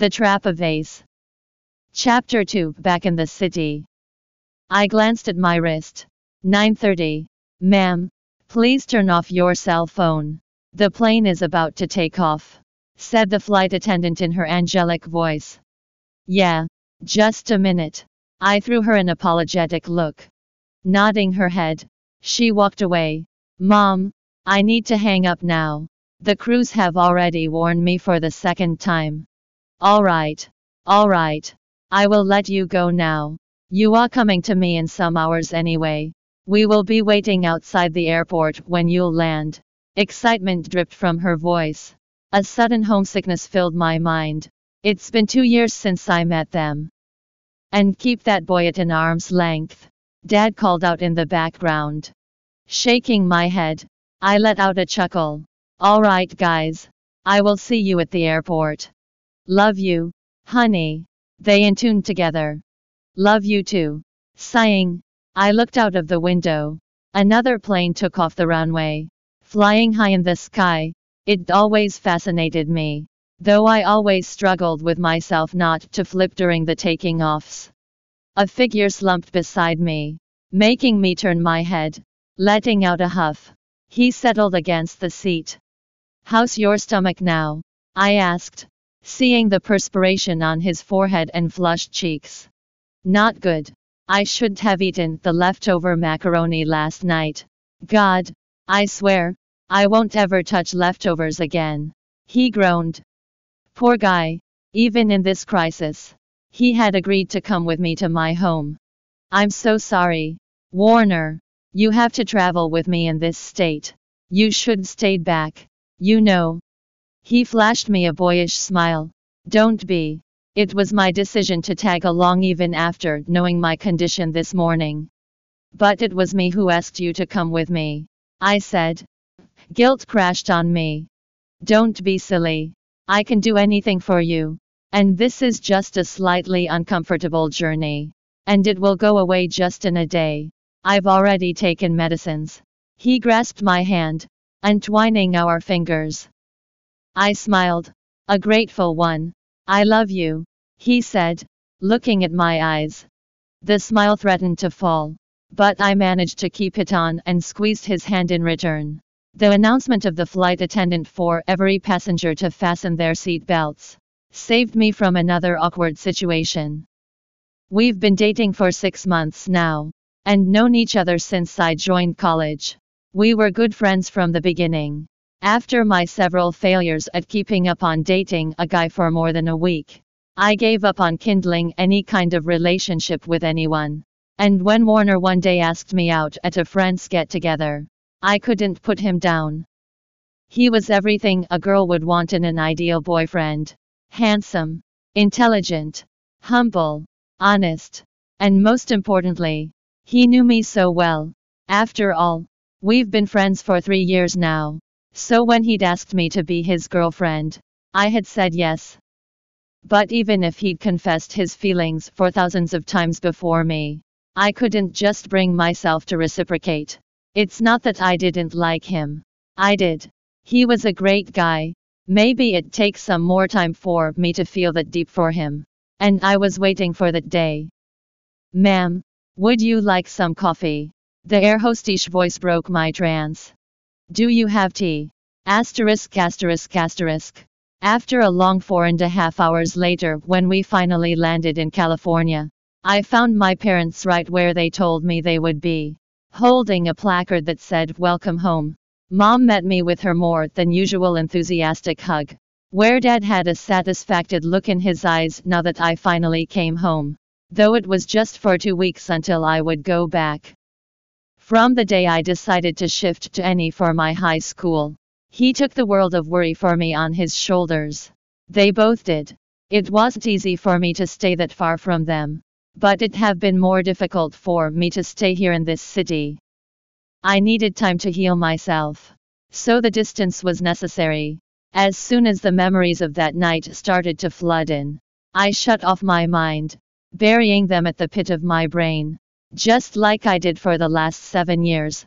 The Trap of Ace. Chapter 2 Back in the City. I glanced at my wrist. 9:30. Ma'am, please turn off your cell phone. The plane is about to take off, said the flight attendant in her angelic voice. Yeah, just a minute. I threw her an apologetic look. Nodding her head, she walked away. Mom, I need to hang up now. The crews have already warned me for the second time. Alright. Alright. I will let you go now. You are coming to me in some hours anyway. We will be waiting outside the airport when you'll land. Excitement dripped from her voice. A sudden homesickness filled my mind. It's been two years since I met them. And keep that boy at an arm's length. Dad called out in the background. Shaking my head, I let out a chuckle. Alright guys. I will see you at the airport. Love you, honey. They intoned together. Love you too. Sighing, I looked out of the window. Another plane took off the runway. Flying high in the sky, it always fascinated me. Though I always struggled with myself not to flip during the taking offs. A figure slumped beside me, making me turn my head, letting out a huff. He settled against the seat. How's your stomach now? I asked, seeing the perspiration on his forehead and flushed cheeks. Not good. I shouldn't have eaten the leftover macaroni last night. God, I swear, I won't ever touch leftovers again. He groaned. Poor guy. Even in this crisis, he had agreed to come with me to my home. I'm so sorry. Warner, you have to travel with me in this state. You should stayed back. You know. He flashed me a boyish smile. Don't be. It was my decision to tag along even after knowing my condition this morning. But it was me who asked you to come with me. I said. Guilt crashed on me. Don't be silly. I can do anything for you. And this is just a slightly uncomfortable journey. And it will go away just in a day. I've already taken medicines. He grasped my hand, untwining our fingers. I smiled. A grateful one. I love you, he said, looking at my eyes. The smile threatened to fall, but I managed to keep it on and squeezed his hand in return. The announcement of the flight attendant for every passenger to fasten their seat belts saved me from another awkward situation. We've been dating for six months now, and known each other since I joined college. We were good friends from the beginning. After my several failures at keeping up on dating a guy for more than a week, I gave up on kindling any kind of relationship with anyone. And when Warner one day asked me out at a friend's get together, I couldn't put him down. He was everything a girl would want in an ideal boyfriend handsome, intelligent, humble, honest, and most importantly, he knew me so well. After all, we've been friends for three years now. So when he'd asked me to be his girlfriend, I had said yes. But even if he'd confessed his feelings for thousands of times before me, I couldn't just bring myself to reciprocate. It's not that I didn't like him. I did. He was a great guy. Maybe it takes some more time for me to feel that deep for him. And I was waiting for that day. Ma'am, would you like some coffee? The air hostess voice broke my trance. Do you have tea? Asterisk asterisk asterisk. After a long four and a half hours later when we finally landed in California, I found my parents right where they told me they would be holding a placard that said, Welcome home. Mom met me with her more than usual enthusiastic hug, where Dad had a satisfied look in his eyes now that I finally came home, though it was just for two weeks until I would go back. From the day I decided to shift to NE for my high school, he took the world of worry for me on his shoulders. They both did. It wasn't easy for me to stay that far from them but it have been more difficult for me to stay here in this city. I needed time to heal myself. So the distance was necessary. As soon as the memories of that night started to flood in, I shut off my mind, burying them at the pit of my brain, just like I did for the last seven years.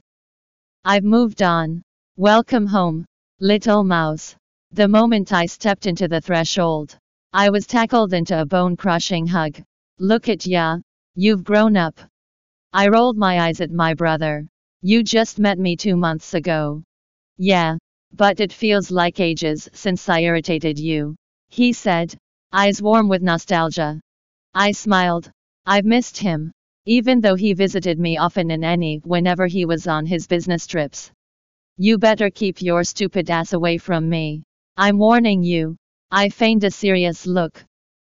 I've moved on. Welcome home, little mouse. The moment I stepped into the threshold, I was tackled into a bone crushing hug. Look at ya. You've grown up. I rolled my eyes at my brother. You just met me two months ago. Yeah. But it feels like ages since I irritated you. He said, eyes warm with nostalgia. I smiled. I've missed him. Even though he visited me often and any whenever he was on his business trips. You better keep your stupid ass away from me. I'm warning you. I feigned a serious look.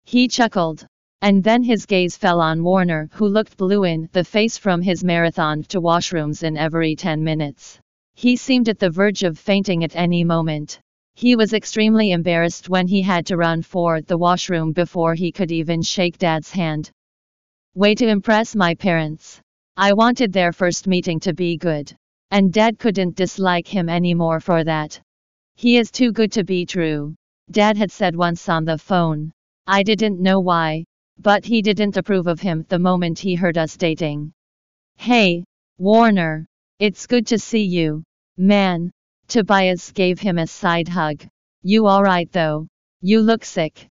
He chuckled. And then his gaze fell on Warner, who looked blue in the face from his marathon to washrooms in every 10 minutes. He seemed at the verge of fainting at any moment. He was extremely embarrassed when he had to run for the washroom before he could even shake Dad's hand. Way to impress my parents. I wanted their first meeting to be good. And Dad couldn't dislike him anymore for that. He is too good to be true. Dad had said once on the phone. I didn't know why, but he didn't approve of him the moment he heard us dating. Hey, Warner. It's good to see you. Man. Tobias gave him a side hug. You alright though? You look sick.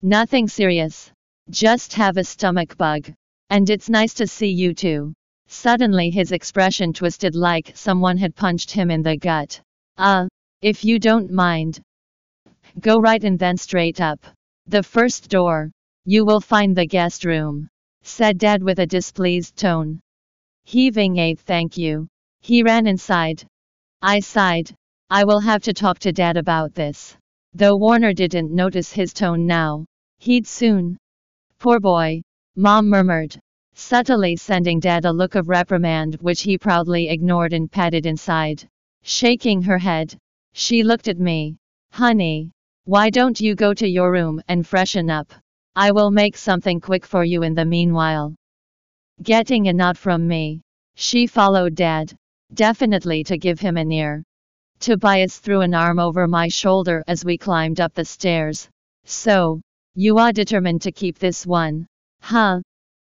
Nothing serious. Just have a stomach bug. And it's nice to see you too. Suddenly his expression twisted like someone had punched him in the gut. Uh, if you don't mind. Go right and then straight up. The first door. You will find the guest room. Said Dad with a displeased tone. Heaving a thank you. He ran inside. I sighed. I will have to talk to Dad about this. Though Warner didn't notice his tone now. He'd soon. Poor boy. Mom murmured subtly sending Dad a look of reprimand which he proudly ignored and patted inside. Shaking her head, she looked at me. Honey, why don't you go to your room and freshen up? I will make something quick for you in the meanwhile. Getting a nod from me, she followed Dad, definitely to give him an ear. Tobias threw an arm over my shoulder as we climbed up the stairs. So, you are determined to keep this one, huh?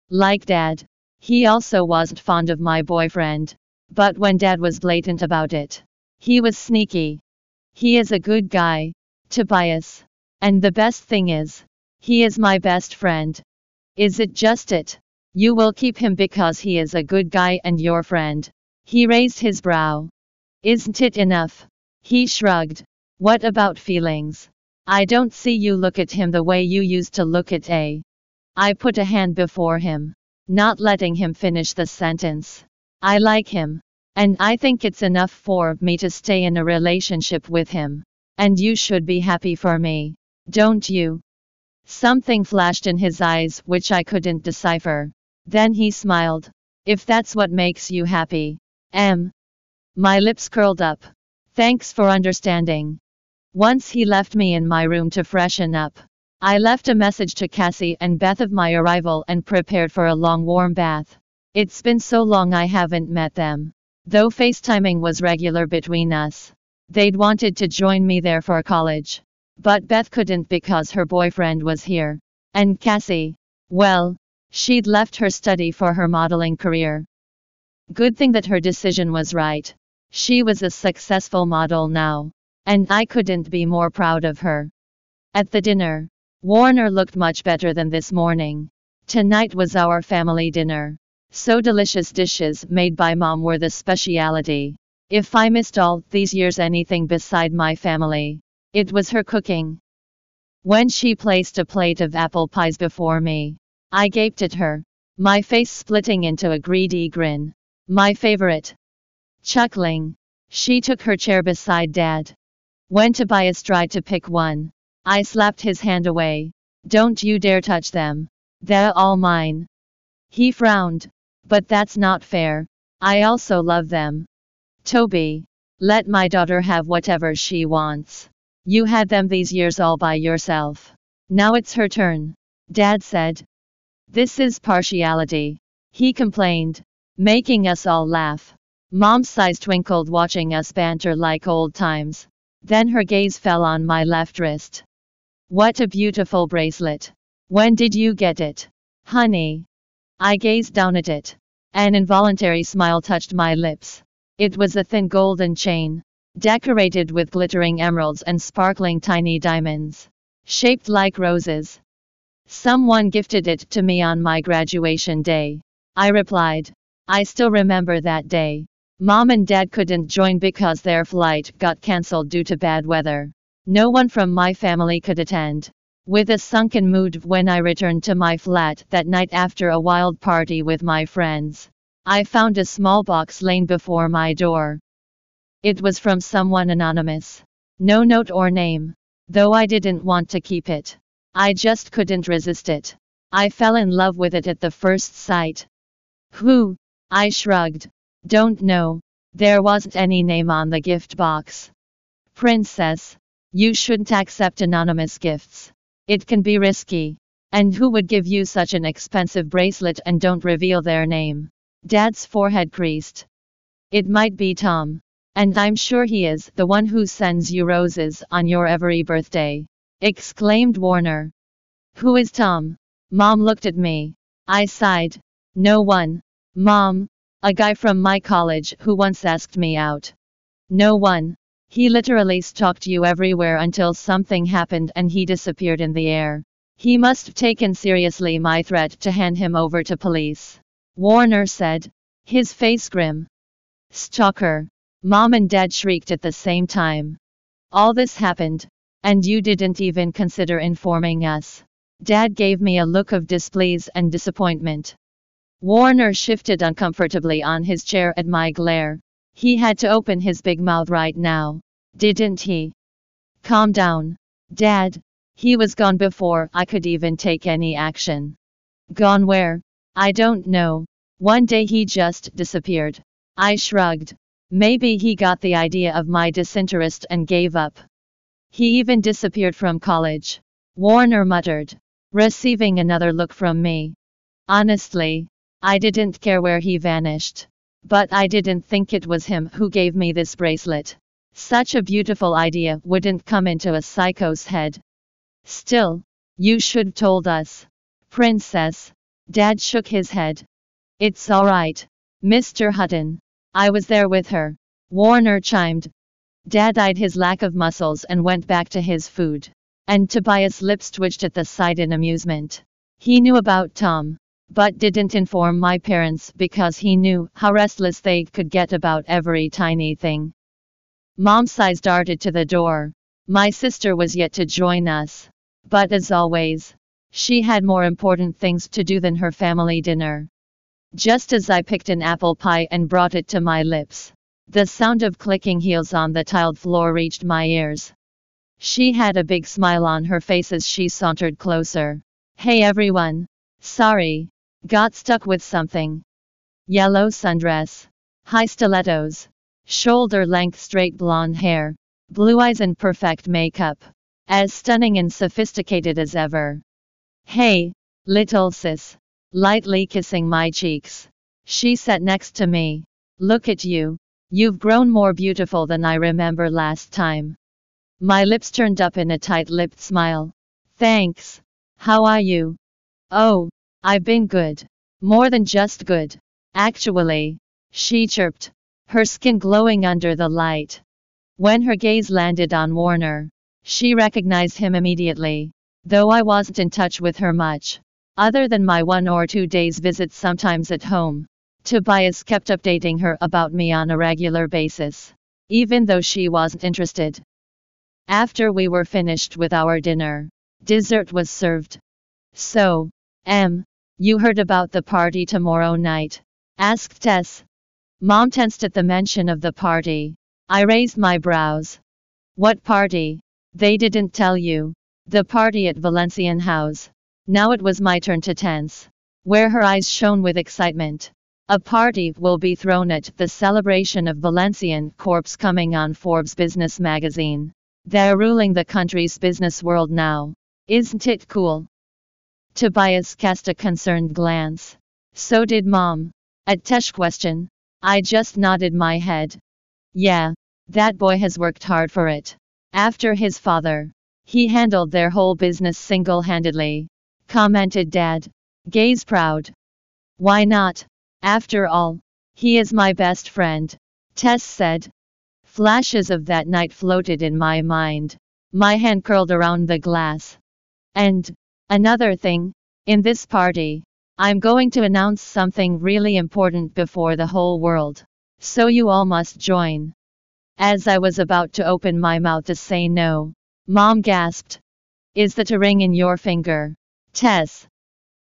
Like dad. He also wasn't fond of my boyfriend. But when dad was blatant about it, he was sneaky. He is a good guy, Tobias. And the best thing is, he is my best friend. Is it just it? You will keep him because he is a good guy and your friend. He raised his brow. Isn't it enough? He shrugged. What about feelings? I don't see you look at him the way you used to look at A. I put a hand before him, not letting him finish the sentence. I like him. And I think it's enough for me to stay in a relationship with him. And you should be happy for me. Don't you? Something flashed in his eyes which I couldn't decipher. Then he smiled. If that's what makes you happy. M. My lips curled up. Thanks for understanding. Once he left me in my room to freshen up. I left a message to Cassie and Beth of my arrival and prepared for a long warm bath. It's been so long I haven't met them. Though FaceTiming was regular between us. They'd wanted to join me there for college. But Beth couldn't because her boyfriend was here. And Cassie, well, she'd left her study for her modeling career. Good thing that her decision was right. She was a successful model now. And I couldn't be more proud of her. At the dinner, Warner looked much better than this morning. Tonight was our family dinner. So delicious dishes made by mom were the speciality. If I missed all these years anything beside my family, it was her cooking. When she placed a plate of apple pies before me, I gaped at her, my face splitting into a greedy grin. My favorite. Chuckling, she took her chair beside Dad. When Tobias tried to pick one, I slapped his hand away. Don't you dare touch them. They're all mine. He frowned. But that's not fair. I also love them. Toby. Let my daughter have whatever she wants. You had them these years all by yourself. Now it's her turn. Dad said. This is partiality. He complained. Making us all laugh. Mom's eyes twinkled watching us banter like old times. Then her gaze fell on my left wrist. What a beautiful bracelet. When did you get it? Honey. I gazed down at it. An involuntary smile touched my lips. It was a thin golden chain, decorated with glittering emeralds and sparkling tiny diamonds. shaped like roses. Someone gifted it to me on my graduation day. I replied. I still remember that day. Mom and dad couldn't join because their flight got cancelled due to bad weather. No one from my family could attend. With a sunken mood when I returned to my flat that night after a wild party with my friends, I found a small box laying before my door. It was from someone anonymous. No note or name. Though I didn't want to keep it. I just couldn't resist it. I fell in love with it at the first sight. Who? I shrugged. Don't know. There wasn't any name on the gift box. Princess. You shouldn't accept anonymous gifts. It can be risky. And who would give you such an expensive bracelet and don't reveal their name? Dad's forehead creased. It might be Tom. And I'm sure he is the one who sends you roses on your every birthday. Exclaimed Warner. Who is Tom? Mom looked at me. I sighed. No one. Mom. A guy from my college who once asked me out. No one. He literally stalked you everywhere until something happened and he disappeared in the air. He must have taken seriously my threat to hand him over to police. Warner said, his face grim. Stalker. Mom and dad shrieked at the same time. All this happened, and you didn't even consider informing us. Dad gave me a look of displease and disappointment. Warner shifted uncomfortably on his chair at my glare. He had to open his big mouth right now. Didn't he? Calm down. Dad. He was gone before I could even take any action. Gone where? I don't know. One day he just disappeared. I shrugged. Maybe he got the idea of my disinterest and gave up. He even disappeared from college. Warner muttered, receiving another look from me. Honestly, I didn't care where he vanished. But I didn't think it was him who gave me this bracelet. Such a beautiful idea wouldn't come into a psycho's head. Still, you should told us. Princess. Dad shook his head. It's alright. Mr. Hutton. I was there with her. Warner chimed. Dad eyed his lack of muscles and went back to his food. And Tobias' lips twitched at the sight in amusement. He knew about Tom but didn't inform my parents because he knew how restless they could get about every tiny thing. Mom's eyes darted to the door. My sister was yet to join us. But as always, she had more important things to do than her family dinner. Just as I picked an apple pie and brought it to my lips, the sound of clicking heels on the tiled floor reached my ears. She had a big smile on her face as she sauntered closer. Hey everyone. Sorry, Got stuck with something. Yellow sundress. High stilettos. Shoulder length straight blonde hair. Blue eyes and perfect makeup. As stunning and sophisticated as ever. Hey, little sis. Lightly kissing my cheeks. She sat next to me. Look at you. You've grown more beautiful than I remember last time. My lips turned up in a tight lipped smile. Thanks. How are you? Oh, I've been good. More than just good. Actually, she chirped, her skin glowing under the light. When her gaze landed on Warner, she recognized him immediately, though I wasn't in touch with her much. Other than my one or two days visits sometimes at home, Tobias kept updating her about me on a regular basis, even though she wasn't interested. After we were finished with our dinner, dessert was served. So, M, you heard about the party tomorrow night? asked Tess. Mom tensed at the mention of the party. I raised my brows. What party? They didn't tell you. The party at Valencian House. Now it was my turn to tense. Where her eyes shone with excitement. A party will be thrown at the celebration of Valencian Corp's coming on Forbes Business magazine. They're ruling the country's business world now. Isn't it cool? Tobias cast a concerned glance. So did Mom. At Tess's question, I just nodded my head. Yeah, that boy has worked hard for it. After his father, he handled their whole business single handedly, commented Dad. Gaze proud. Why not? After all, he is my best friend, Tess said. Flashes of that night floated in my mind. my hand curled around the glass. And, another thing, in this party, I'm going to announce something really important before the whole world. So you all must join. As I was about to open my mouth to say no, Mom gasped. Is that a ring in your finger? Tess.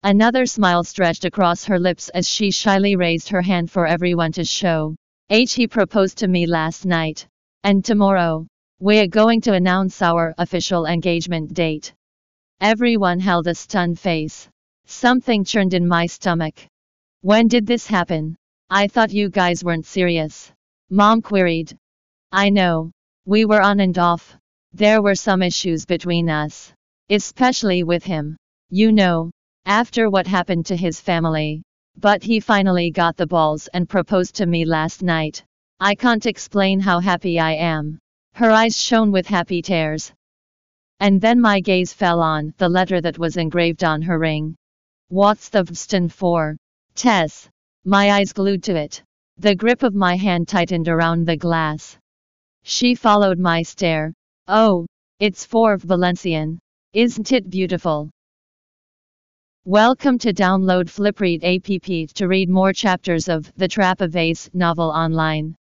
Another smile stretched across her lips as she shyly raised her hand for everyone to show. H. He proposed to me last night. And tomorrow, we're going to announce our official engagement date. Everyone held a stunned face. Something churned in my stomach. When did this happen? I thought you guys weren't serious. Mom queried. I know. We were on and off. There were some issues between us. Especially with him. You know. After what happened to his family. But he finally got the balls and proposed to me last night. I can't explain how happy I am. Her eyes shone with happy tears. And then my gaze fell on the letter that was engraved on her ring. What's the stand for? Tess. My eyes glued to it. The grip of my hand tightened around the glass. She followed my stare. Oh, it's for Valencian. Isn't it beautiful? Welcome to download Flipread app to read more chapters of The Trap of Ace novel online.